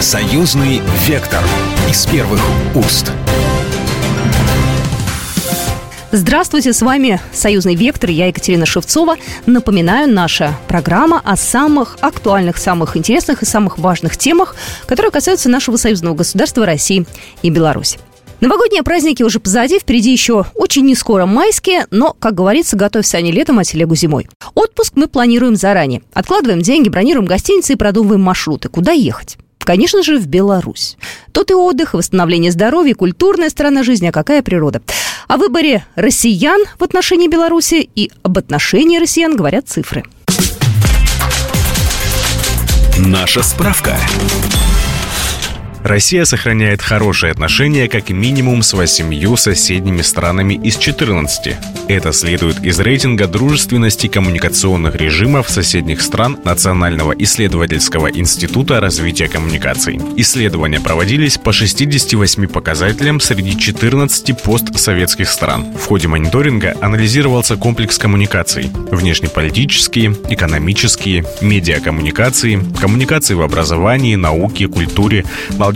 Союзный вектор из первых уст. Здравствуйте, с вами «Союзный вектор», я Екатерина Шевцова. Напоминаю, наша программа о самых актуальных, самых интересных и самых важных темах, которые касаются нашего союзного государства России и Беларуси. Новогодние праздники уже позади, впереди еще очень не скоро майские, но, как говорится, готовься они летом, а телегу зимой. Отпуск мы планируем заранее. Откладываем деньги, бронируем гостиницы и продумываем маршруты. Куда ехать? Конечно же, в Беларусь. Тут и отдых, восстановление здоровья, культурная сторона жизни, а какая природа. О выборе россиян в отношении Беларуси и об отношении россиян говорят цифры. Наша справка. Россия сохраняет хорошие отношения как минимум с восемью соседними странами из 14. Это следует из рейтинга дружественности коммуникационных режимов соседних стран Национального исследовательского института развития коммуникаций. Исследования проводились по 68 показателям среди 14 постсоветских стран. В ходе мониторинга анализировался комплекс коммуникаций – внешнеполитические, экономические, медиакоммуникации, коммуникации в образовании, науке, культуре,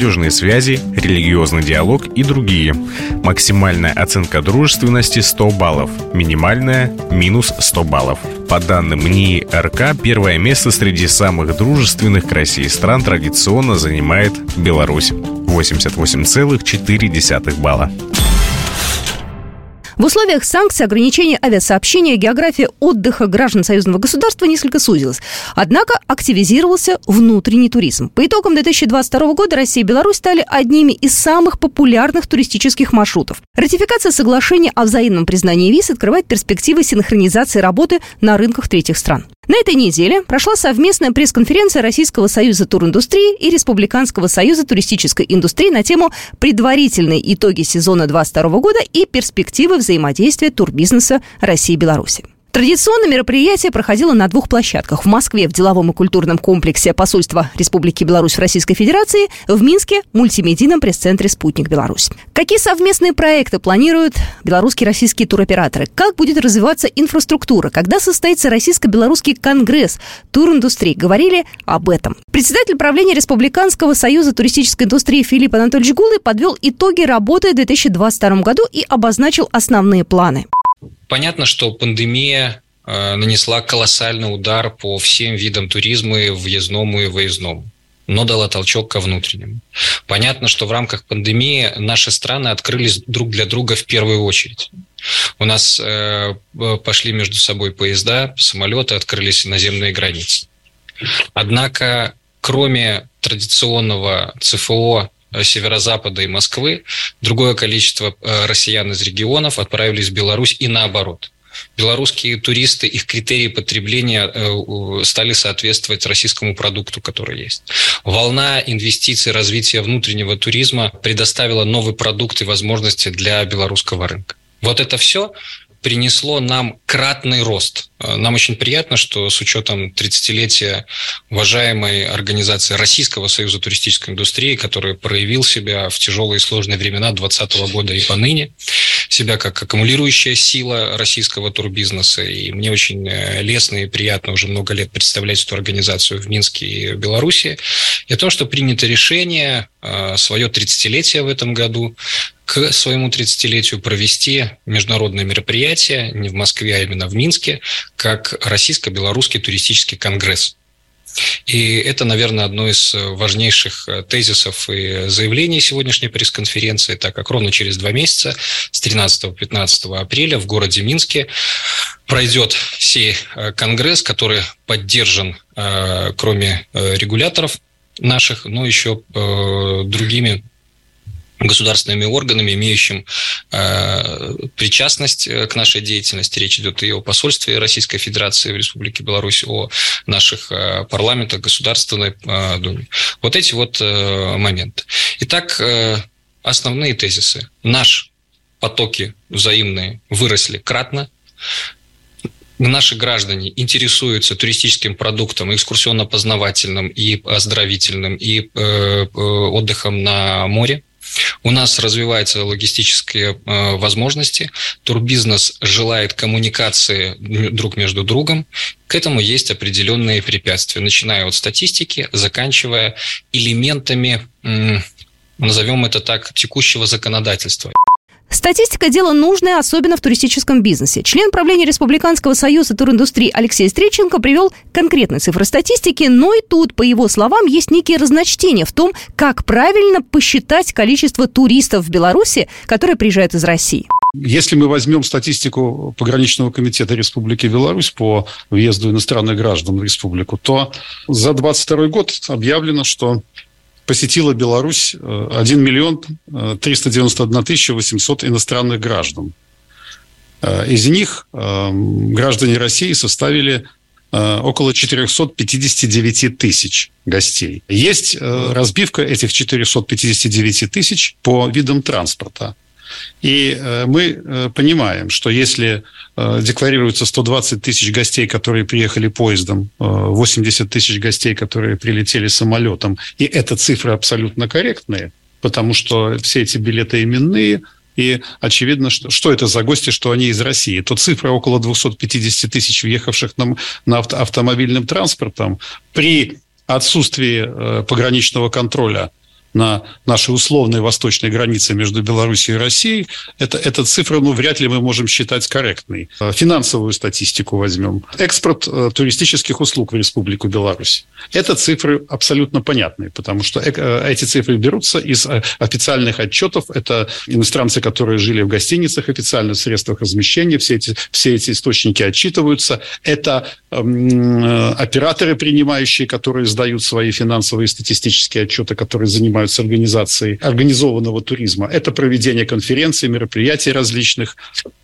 молодежные связи, религиозный диалог и другие. Максимальная оценка дружественности 100 баллов, минимальная – минус 100 баллов. По данным НИИ РК, первое место среди самых дружественных к России стран традиционно занимает Беларусь – 88,4 балла. В условиях санкций, ограничения авиасообщения, география отдыха граждан союзного государства несколько сузилась. Однако активизировался внутренний туризм. По итогам 2022 года Россия и Беларусь стали одними из самых популярных туристических маршрутов. Ратификация соглашения о взаимном признании виз открывает перспективы синхронизации работы на рынках третьих стран. На этой неделе прошла совместная пресс-конференция Российского союза туриндустрии и Республиканского союза туристической индустрии на тему «Предварительные итоги сезона 2022 года и перспективы взаимодействия турбизнеса России и Беларуси». Традиционно мероприятие проходило на двух площадках. В Москве в деловом и культурном комплексе посольства Республики Беларусь в Российской Федерации, в Минске в мультимедийном пресс-центре «Спутник Беларусь». Какие совместные проекты планируют белорусские и российские туроператоры? Как будет развиваться инфраструктура? Когда состоится Российско-Белорусский конгресс туриндустрии? Говорили об этом. Председатель правления Республиканского союза туристической индустрии Филипп Анатольевич Гулы подвел итоги работы в 2022 году и обозначил основные планы. Понятно, что пандемия э, нанесла колоссальный удар по всем видам туризма, и въездному и выездному но дала толчок ко внутреннему. Понятно, что в рамках пандемии наши страны открылись друг для друга в первую очередь. У нас э, пошли между собой поезда, самолеты, открылись наземные границы. Однако, кроме традиционного ЦФО Э, северо-запада и Москвы, другое количество э, россиян из регионов отправились в Беларусь и наоборот. Белорусские туристы, их критерии потребления э, стали соответствовать российскому продукту, который есть. Волна инвестиций, развития внутреннего туризма предоставила новый продукт и возможности для белорусского рынка. Вот это все принесло нам кратный рост. Нам очень приятно, что с учетом 30-летия уважаемой организации Российского союза туристической индустрии, который проявил себя в тяжелые и сложные времена 2020 года и поныне, себя как аккумулирующая сила российского турбизнеса. И мне очень э, лестно и приятно уже много лет представлять эту организацию в Минске и Беларуси. И о том, что принято решение э, свое 30-летие в этом году к своему 30-летию провести международное мероприятие не в Москве, а именно в Минске, как Российско-Белорусский туристический конгресс. И это, наверное, одно из важнейших тезисов и заявлений сегодняшней пресс-конференции, так как ровно через два месяца, с 13 по 15 апреля в городе Минске пройдет сей э, конгресс, который поддержан, э, кроме э, регуляторов наших, но еще другими государственными органами, имеющим э, причастность э, к нашей деятельности. Речь идет и о посольстве Российской Федерации в Республике Беларусь, о наших э, парламентах, Государственной э, Думе. Вот эти вот э, моменты. Итак, э, основные тезисы. Наш потоки взаимные выросли кратно, наши граждане интересуются туристическим продуктом, экскурсионно-познавательным, и оздоровительным, и э, э, отдыхом на море. У нас развиваются логистические э, возможности, турбизнес желает коммуникации друг между другом, к этому есть определенные препятствия, начиная от статистики, заканчивая элементами, назовем это так, текущего законодательства. Статистика – дело нужное, особенно в туристическом бизнесе. Член правления Республиканского союза туриндустрии Алексей Стреченко привел конкретные цифры статистики, но и тут, по его словам, есть некие разночтения в том, как правильно посчитать количество туристов в Беларуси, которые приезжают из России. Если мы возьмем статистику Пограничного комитета Республики Беларусь по въезду иностранных граждан в республику, то за 2022 год объявлено, что посетила Беларусь 1 э, миллион 391 тысяча 800 иностранных граждан. Э, из них э, граждане России составили около 459 тысяч гостей. Есть разбивка этих 459 тысяч по видам транспорта. И э, мы э, понимаем, что если э, декларируется 120 тысяч гостей, которые приехали поездом, 80 тысяч гостей, которые прилетели самолетом, и эта цифры абсолютно корректные, потому что все эти билеты именные, и очевидно, что, что это за гости, что они из России. То цифра около 250 тысяч въехавших на, на авто, автомобильным транспортом при отсутствии пограничного контроля – на нашей условной восточной границе между Беларусью и Россией, это, эта цифра, ну, вряд ли мы можем считать корректной. Э, финансовую статистику возьмем. Экспорт э, туристических услуг в Республику Беларусь. Это цифры абсолютно понятные, потому что э, эти цифры берутся из официальных отчетов. Это иностранцы, которые жили в гостиницах официально, в средствах размещения. Все эти, все эти источники отчитываются. Это э, операторы, принимающие, которые сдают свои финансовые и статистические отчеты, которые занимаются занимаются организацией организованного туризма. Это проведение конференций, мероприятий различных.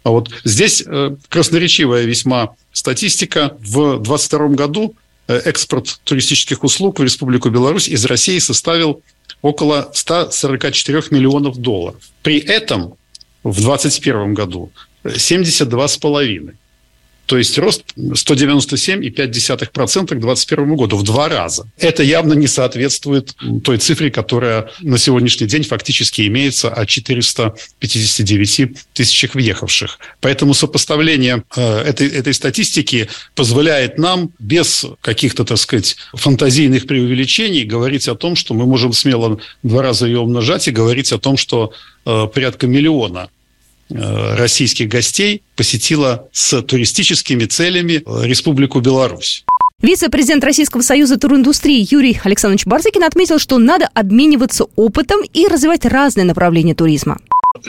А вот здесь э, красноречивая весьма статистика. В 2022 году э, экспорт туристических услуг в Республику Беларусь из России составил около 144 миллионов долларов. При этом в 2021 году 72,5. То есть рост 197,5% к 2021 году, в два раза. Это явно не соответствует той цифре, которая на сегодняшний день фактически имеется о 459 тысячах въехавших. Поэтому сопоставление э, этой, этой статистики позволяет нам без каких-то, так сказать, фантазийных преувеличений говорить о том, что мы можем смело два раза ее умножать и говорить о том, что э, порядка миллиона российских гостей посетила с туристическими целями э, Республику Беларусь. Вице-президент Российского союза туриндустрии Юрий Александрович Барзыкин отметил, что надо обмениваться опытом и развивать разные направления туризма.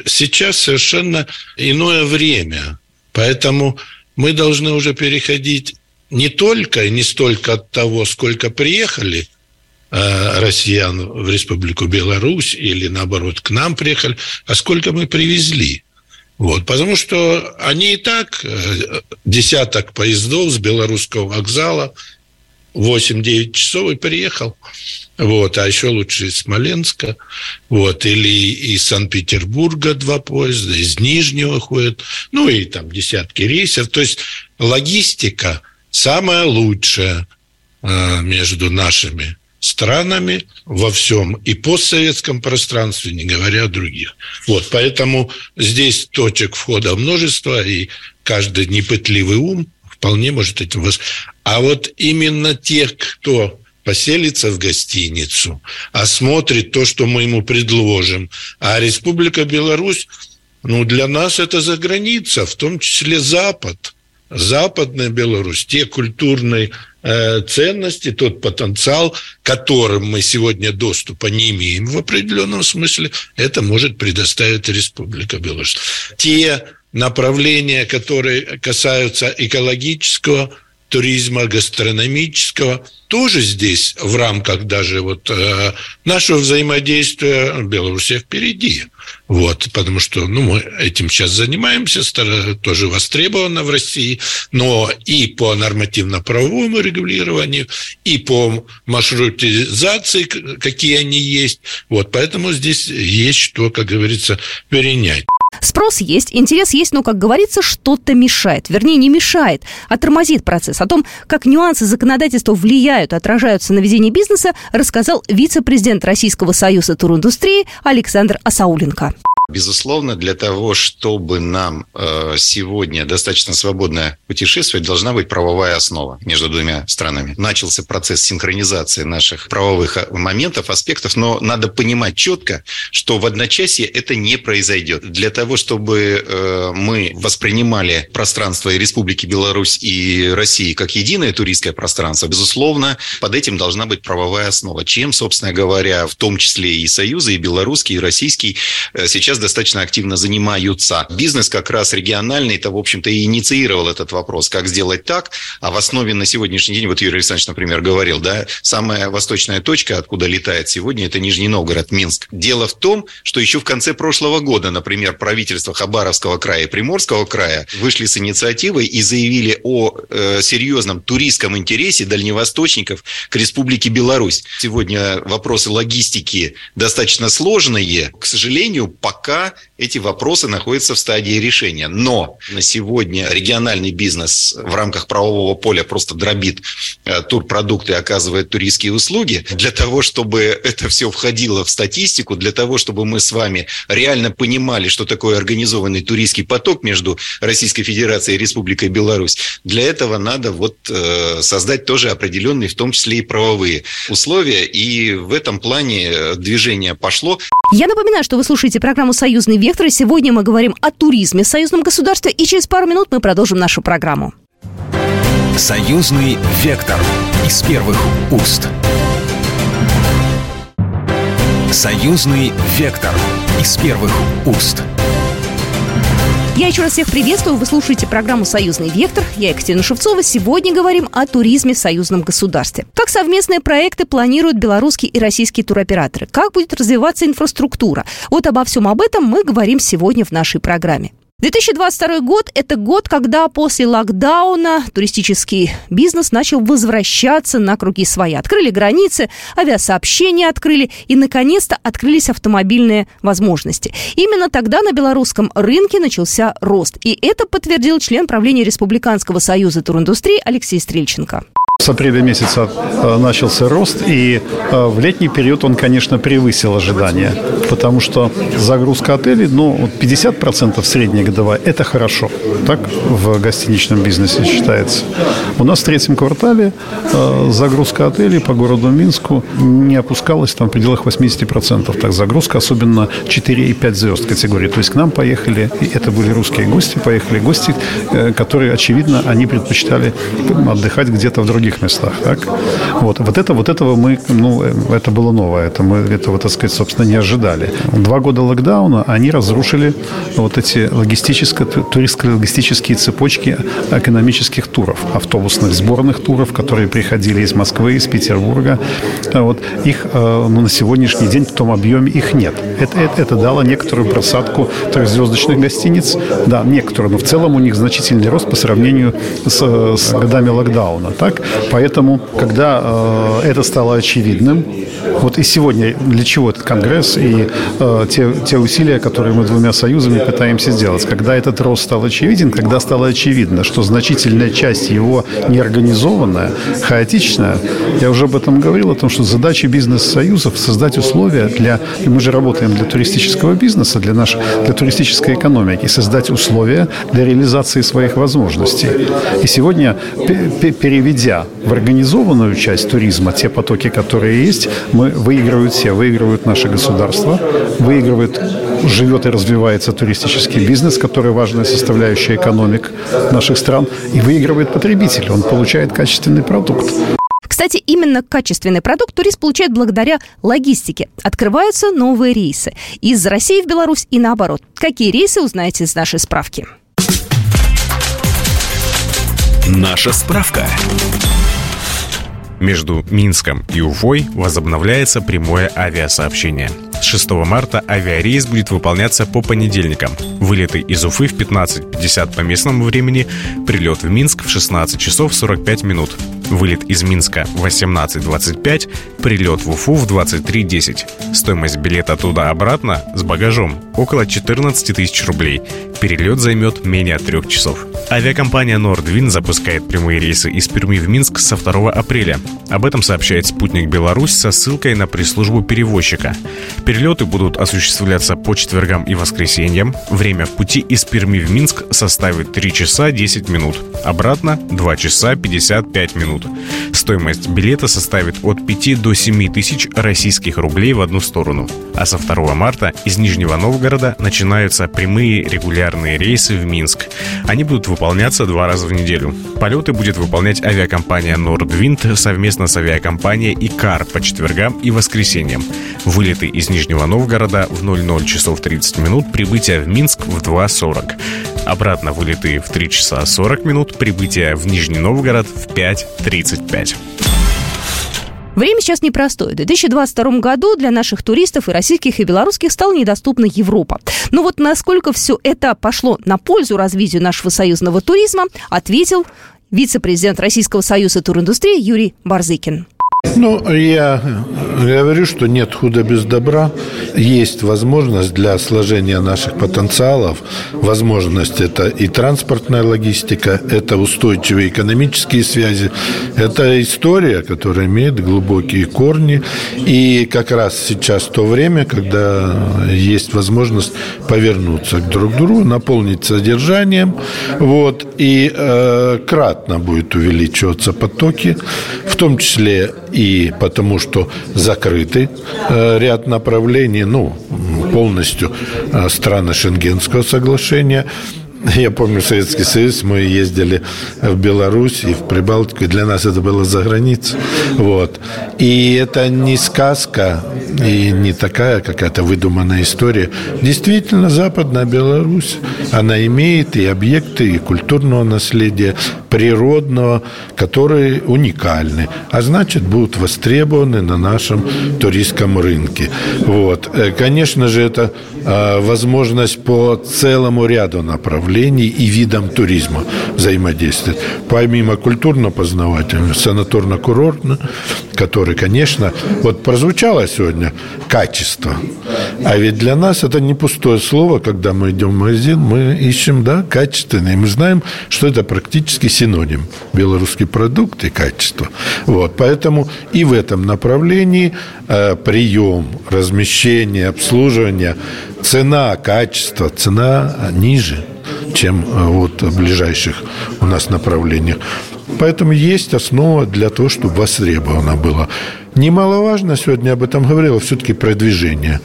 Сейчас совершенно иное время, поэтому мы должны уже переходить не только и не столько от того, сколько приехали э, россиян в Республику Беларусь или наоборот к нам приехали, а сколько мы привезли. Вот, потому что они и так, э, десяток поездов с белорусского вокзала, 8-9 часов и приехал. Вот, а еще лучше из Смоленска. Вот, или из Санкт-Петербурга два поезда, из Нижнего ходят. Ну, и там десятки рейсов. То есть логистика самая лучшая э, между нашими странами во всем и постсоветском пространстве, не говоря о других. Вот, поэтому здесь точек входа множество, и каждый непытливый ум вполне может этим вас. А вот именно тех, кто поселится в гостиницу, осмотрит то, что мы ему предложим. А Республика Беларусь, ну, для нас это за граница, в том числе Запад. Западная Беларусь, те культурные ценности, тот потенциал, которым мы сегодня доступа не имеем в определенном смысле, это может предоставить Республика Беларусь. Те направления, которые касаются экологического туризма, гастрономического, тоже здесь в рамках даже вот э, нашего взаимодействия Белоруссия впереди. Вот, потому что ну, мы этим сейчас занимаемся, тоже востребовано в России, но и по нормативно-правовому регулированию, и по маршрутизации, какие они есть. Вот, поэтому здесь есть что, как говорится, перенять. Спрос есть, интерес есть, но, как говорится, что-то мешает. Вернее, не мешает, а тормозит процесс. О том, как нюансы законодательства влияют, отражаются на ведение бизнеса, рассказал вице-президент Российского союза туриндустрии Александр Асауленко. Безусловно, для того, чтобы нам э, сегодня достаточно свободно путешествовать, должна быть правовая основа между двумя странами. Начался процесс синхронизации наших правовых э, моментов, аспектов, но надо понимать четко, что в одночасье это не произойдет. Для того, чтобы э, мы воспринимали пространство Республики Беларусь и России как единое туристское пространство, безусловно, под этим должна быть правовая основа. Чем, собственно говоря, в том числе и Союзы, и белорусский, и российский сейчас достаточно активно занимаются. Бизнес как раз региональный-то, в общем-то, и инициировал этот вопрос, как сделать так. А в основе на сегодняшний день, вот Юрий Александрович, например, говорил, да, самая восточная точка, откуда летает сегодня, это Нижний Новгород, Минск. Дело в том, что еще в конце прошлого года, например, правительство Хабаровского края и Приморского края вышли с инициативой и заявили о э, серьезном туристском интересе дальневосточников к Республике Беларусь. Сегодня вопросы логистики достаточно сложные. К сожалению, пока пока эти вопросы находятся в стадии решения. Но на сегодня региональный бизнес в рамках правового поля просто дробит э, турпродукты и оказывает туристские услуги. Для того, чтобы это все входило в статистику, для того, чтобы мы с вами реально понимали, что такое организованный туристский поток между Российской Федерацией и Республикой Беларусь, для этого надо вот э, создать тоже определенные, в том числе и правовые условия. И в этом плане э, движение пошло. Я напоминаю, что вы слушаете программу «Союзный вектор». И сегодня мы говорим о туризме в союзном государстве. И через пару минут мы продолжим нашу программу. «Союзный вектор» из первых уст. «Союзный вектор» из первых уст. Я еще раз всех приветствую. Вы слушаете программу «Союзный вектор». Я Екатерина Шевцова. Сегодня говорим о туризме в союзном государстве. Как совместные проекты планируют белорусские и российские туроператоры? Как будет развиваться инфраструктура? Вот обо всем об этом мы говорим сегодня в нашей программе. 2022 год – это год, когда после локдауна туристический бизнес начал возвращаться на круги свои. Открыли границы, авиасообщения открыли и, наконец-то, открылись автомобильные возможности. Именно тогда на белорусском рынке начался рост. И это подтвердил член правления Республиканского союза туриндустрии Алексей Стрельченко. С апреля месяца э, начался рост, и э, в летний период он, конечно, превысил ожидания, потому что загрузка отелей, ну, 50% средняя годовая – это хорошо, так в гостиничном бизнесе считается. У нас в третьем квартале э, загрузка отелей по городу Минску не опускалась там в пределах 80%. Так, загрузка, особенно 4 и 5 звезд категории. То есть к нам поехали, и это были русские гости, поехали гости, которые, очевидно, они предпочитали отдыхать где-то в других других местах. Так? Вот. вот это вот этого мы, ну, это было новое. Это мы этого, так сказать, собственно, не ожидали. Два года локдауна, они разрушили вот эти логистические, туристско-логистические цепочки экономических туров, автобусных сборных туров, которые приходили из Москвы, из Петербурга. Вот. Их э, ну, на сегодняшний день в том объеме их нет. Это, это, это дало некоторую просадку трехзвездочных гостиниц. Да, некоторую, но в целом у них значительный рост по сравнению с, с годами локдауна. Так? Поэтому, когда э, это стало очевидным, вот и сегодня для чего этот конгресс и э, те, те усилия, которые мы двумя союзами пытаемся сделать, когда этот рост стал очевиден, когда стало очевидно, что значительная часть его неорганизованная, хаотичная, я уже об этом говорил, о том, что задача бизнес-союзов создать условия для, мы же работаем для туристического бизнеса, для нашей, для туристической экономики, создать условия для реализации своих возможностей. И сегодня, переведя в организованную часть туризма, те потоки, которые есть, мы выигрывают все. Выигрывают наше государство, выигрывает живет и развивается туристический бизнес, который важная составляющая экономик наших стран, и выигрывает потребитель. Он получает качественный продукт. Кстати, именно качественный продукт турист получает благодаря логистике. Открываются новые рейсы из России в Беларусь и наоборот. Какие рейсы, узнаете из нашей справки. Наша справка. Между Минском и Уфой возобновляется прямое авиасообщение. С 6 марта авиарейс будет выполняться по понедельникам. Вылеты из Уфы в 15.50 по местному времени, прилет в Минск в 16 часов 45 минут. Вылет из Минска в 18.25, прилет в Уфу в 23.10. Стоимость билета туда-обратно с багажом около 14 тысяч рублей. Перелет займет менее трех часов. Авиакомпания Nordwind запускает прямые рейсы из Перми в Минск со 2 апреля. Об этом сообщает «Спутник Беларусь» со ссылкой на пресс-службу перевозчика. Перелеты будут осуществляться по четвергам и воскресеньям. Время в пути из Перми в Минск составит 3 часа 10 минут. Обратно 2 часа 55 минут. Стоимость билета составит от 5 до 7 тысяч российских рублей в одну сторону. А со 2 марта из Нижнего Новгорода начинаются прямые регулярные рейсы в Минск. Они будут выполняться два раза в неделю. Полеты будет выполнять авиакомпания Nordwind совместно с авиакомпанией ИКАР по четвергам и воскресеньям. Вылеты из Нижнего Новгорода в 00 часов 30 минут, прибытие в Минск в 2.40. Обратно вылеты в 3 часа 40 минут, прибытие в Нижний Новгород в 5.35. Время сейчас непростое. В 2022 году для наших туристов и российских, и белорусских стала недоступна Европа. Но вот насколько все это пошло на пользу развитию нашего союзного туризма, ответил вице-президент Российского союза туриндустрии Юрий Барзыкин. Ну, я говорю, что нет худа без добра. Есть возможность для сложения наших потенциалов. Возможность – это и транспортная логистика, это устойчивые экономические связи, это история, которая имеет глубокие корни. И как раз сейчас то время, когда есть возможность повернуться к друг другу, наполнить содержанием, вот, и э, кратно будет увеличиваться потоки, в том числе и потому что закрыты э, ряд направлений, ну, полностью э, страны Шенгенского соглашения, я помню Советский Союз, мы ездили в Беларусь и в Прибалтику, и для нас это было за границей. Вот. И это не сказка и не такая какая-то выдуманная история. Действительно, Западная Беларусь, она имеет и объекты, и культурного наследия, природного, которые уникальны, а значит, будут востребованы на нашем туристском рынке. Вот. Э, конечно же, это а, возможность по целому ряду направлений и видам туризма взаимодействовать. Помимо культурно-познавательного, санаторно-курортно, который, конечно, вот прозвучало сегодня качество. А ведь для нас это не пустое слово, когда мы идем в магазин, мы ищем, да, качественное. Мы знаем, что это практически синоним. Белорусский продукт и качество. Вот. Поэтому и в этом направлении э, прием, размещение, обслуживание цена, качество, цена ниже, чем э, вот в ближайших у нас направлениях. Поэтому есть основа для того, чтобы востребовано было. Немаловажно, сегодня об этом говорила, все-таки продвижение.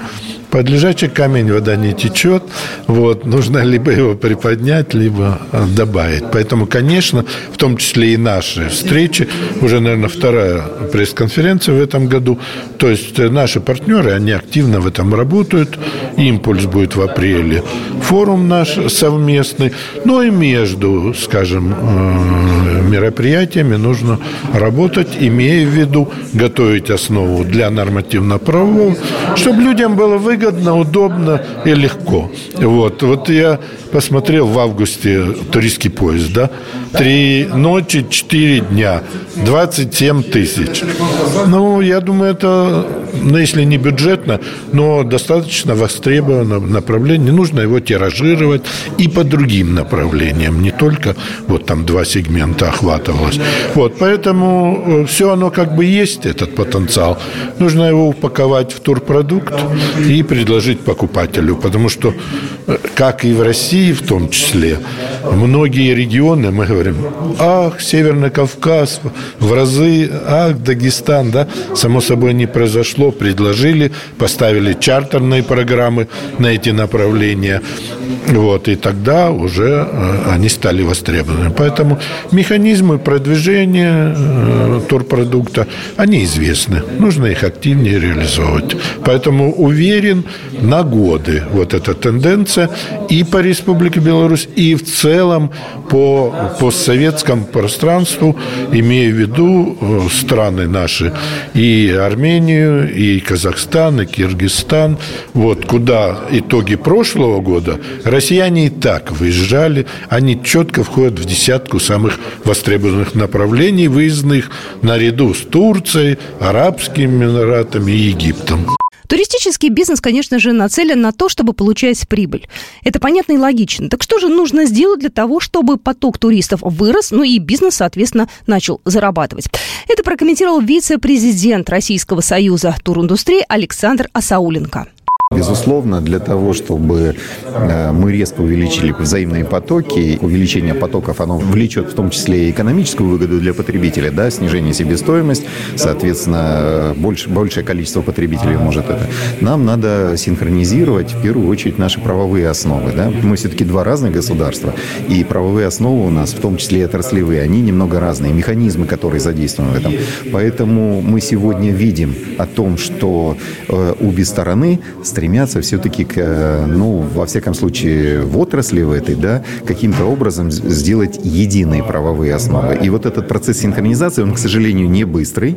Под лежачий камень вода не течет. Вот, нужно либо его приподнять, либо а, добавить. Поэтому, конечно, в том числе и наши встречи, уже, наверное, вторая пресс-конференция в этом году. То есть э, наши партнеры, они активно в этом работают. Импульс будет в апреле. Форум наш совместный. Но и между, скажем, э, мероприятиями нужно работать, имея в виду готовить основу для нормативно-правового, чтобы людям было выгодно, удобно и легко. Вот, вот я посмотрел в августе туристский поезд, да, три ночи, четыре дня, 27 тысяч. Ну, я думаю, это, ну, если не бюджетно, но достаточно востребовано направление. Не нужно его тиражировать и по другим направлениям, не только вот там два сегмента охватывалось. Вот, поэтому э, все оно как бы есть, этот потенциал. Нужно его упаковать в турпродукт и предложить покупателю, потому что, э, как и в России в том числе, многие регионы, мы говорим, ах, Северный Кавказ в разы, ах, Дагестан, да, само собой не произошло, предложили, поставили чартерные программы на эти направления, вот, и тогда уже э, они стали востребованы. Поэтому механизмы продвижения э, турпродукта, они известны, нужно их активнее реализовывать. Поэтому уверен, на годы вот эта тенденция и по Республике Беларусь, и в целом по постсоветскому пространству, имея в виду э, страны наши, и Армению, и Казахстан, и Киргизстан, вот, куда итоги прошлого года, россияне и так выезжали, они четко входят в десятку самых востребованных направлений выездных наряду с Турцией, Арабскими Эмиратами и Египтом. Туристический бизнес, конечно же, нацелен на то, чтобы получать прибыль. Это понятно и логично. Так что же нужно сделать для того, чтобы поток туристов вырос, ну и бизнес, соответственно, начал зарабатывать? Это прокомментировал вице-президент Российского союза туриндустрии Александр Асауленко. Безусловно, для того, чтобы э, мы резко увеличили взаимные потоки, увеличение потоков, оно влечет в том числе и экономическую выгоду для потребителя, да, снижение себестоимости, соответственно, больше, большее количество потребителей может это. Нам надо синхронизировать, в первую очередь, наши правовые основы. Да? Мы все-таки два разных государства, и правовые основы у нас, в том числе и отраслевые, они немного разные, механизмы, которые задействованы в этом. Поэтому мы сегодня видим о том, что э, обе стороны стремятся все-таки к, э, ну, во всяком случае, в отрасли в этой, да, каким-то образом сделать единые правовые основы. И вот этот процесс синхронизации, он, к сожалению, не быстрый.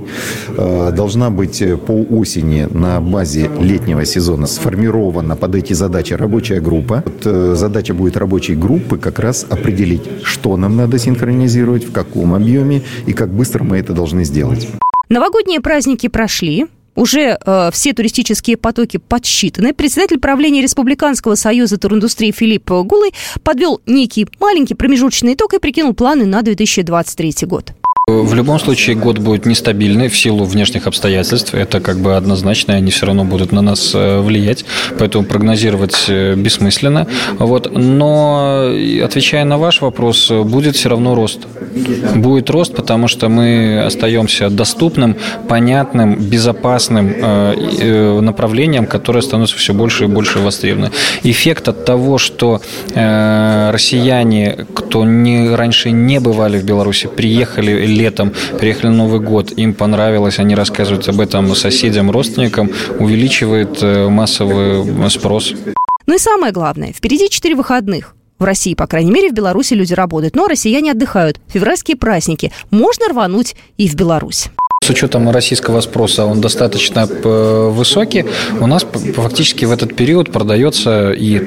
Э, должна быть по осени на базе летнего сезона сформирована под эти задачи рабочая группа. Вот э, задача будет рабочей группы как раз определить, что нам надо синхронизировать, в каком объеме и как быстро мы это должны сделать. Новогодние праздники прошли, уже э, все туристические потоки подсчитаны. Председатель правления Республиканского союза туриндустрии Филипп Гулый подвел некий маленький промежуточный итог и прикинул планы на 2023 год. В любом случае год будет нестабильный в силу внешних обстоятельств. Это как бы однозначно, они все равно будут на нас э, влиять, поэтому прогнозировать э, бессмысленно. Вот. Но, отвечая на ваш вопрос, будет все равно рост. Будет рост, потому что мы остаемся доступным, понятным, безопасным э, направлением, которое становится все больше и больше востребовано. Эффект от того, что россияне, кто не, раньше не бывали в Беларуси, приехали летом, приехали на Новый год, им понравилось, они рассказывают об этом соседям, родственникам, увеличивает э, массовый спрос. Ну и самое главное, впереди четыре выходных. В России, по крайней мере, в Беларуси люди работают, но россияне отдыхают. Февральские праздники. Можно рвануть и в Беларусь. С учетом российского спроса он достаточно э, высокий. У нас фактически в этот период продается и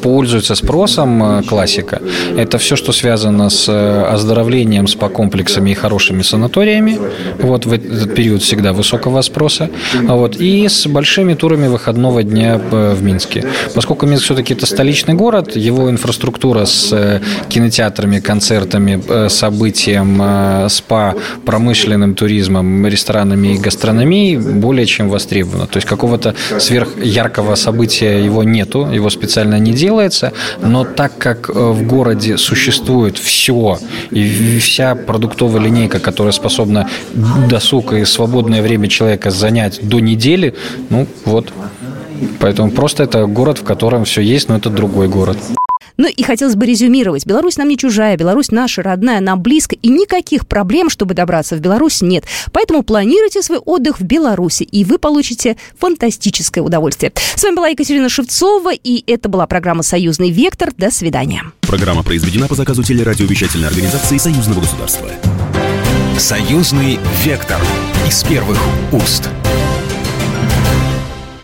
пользуется спросом э, классика. Это все, что связано с э, оздоровлением, спа-комплексами и хорошими санаториями. Вот в этот период всегда высокого спроса. Вот, и с большими турами выходного дня в Минске. Поскольку Минск все-таки это столичный город, его инфраструктура с кинотеатрами, концертами, событием, спа, промышленным туризмом, ресторанами и гастрономией более чем востребовано. То есть какого-то сверхяркого события его нету, его специально не делается, но так как э, в городе существует все, и вся продуктовая линейка, которая способна досуг и свободное время человека занять до недели, ну вот, Поэтому просто это город, в котором все есть, но это другой город. Ну и хотелось бы резюмировать. Беларусь нам не чужая, Беларусь наша родная, нам близко, и никаких проблем, чтобы добраться в Беларусь, нет. Поэтому планируйте свой отдых в Беларуси, и вы получите фантастическое удовольствие. С вами была Екатерина Шевцова, и это была программа «Союзный вектор». До свидания. Программа произведена по заказу телерадиовещательной организации Союзного государства. «Союзный вектор» из первых уст.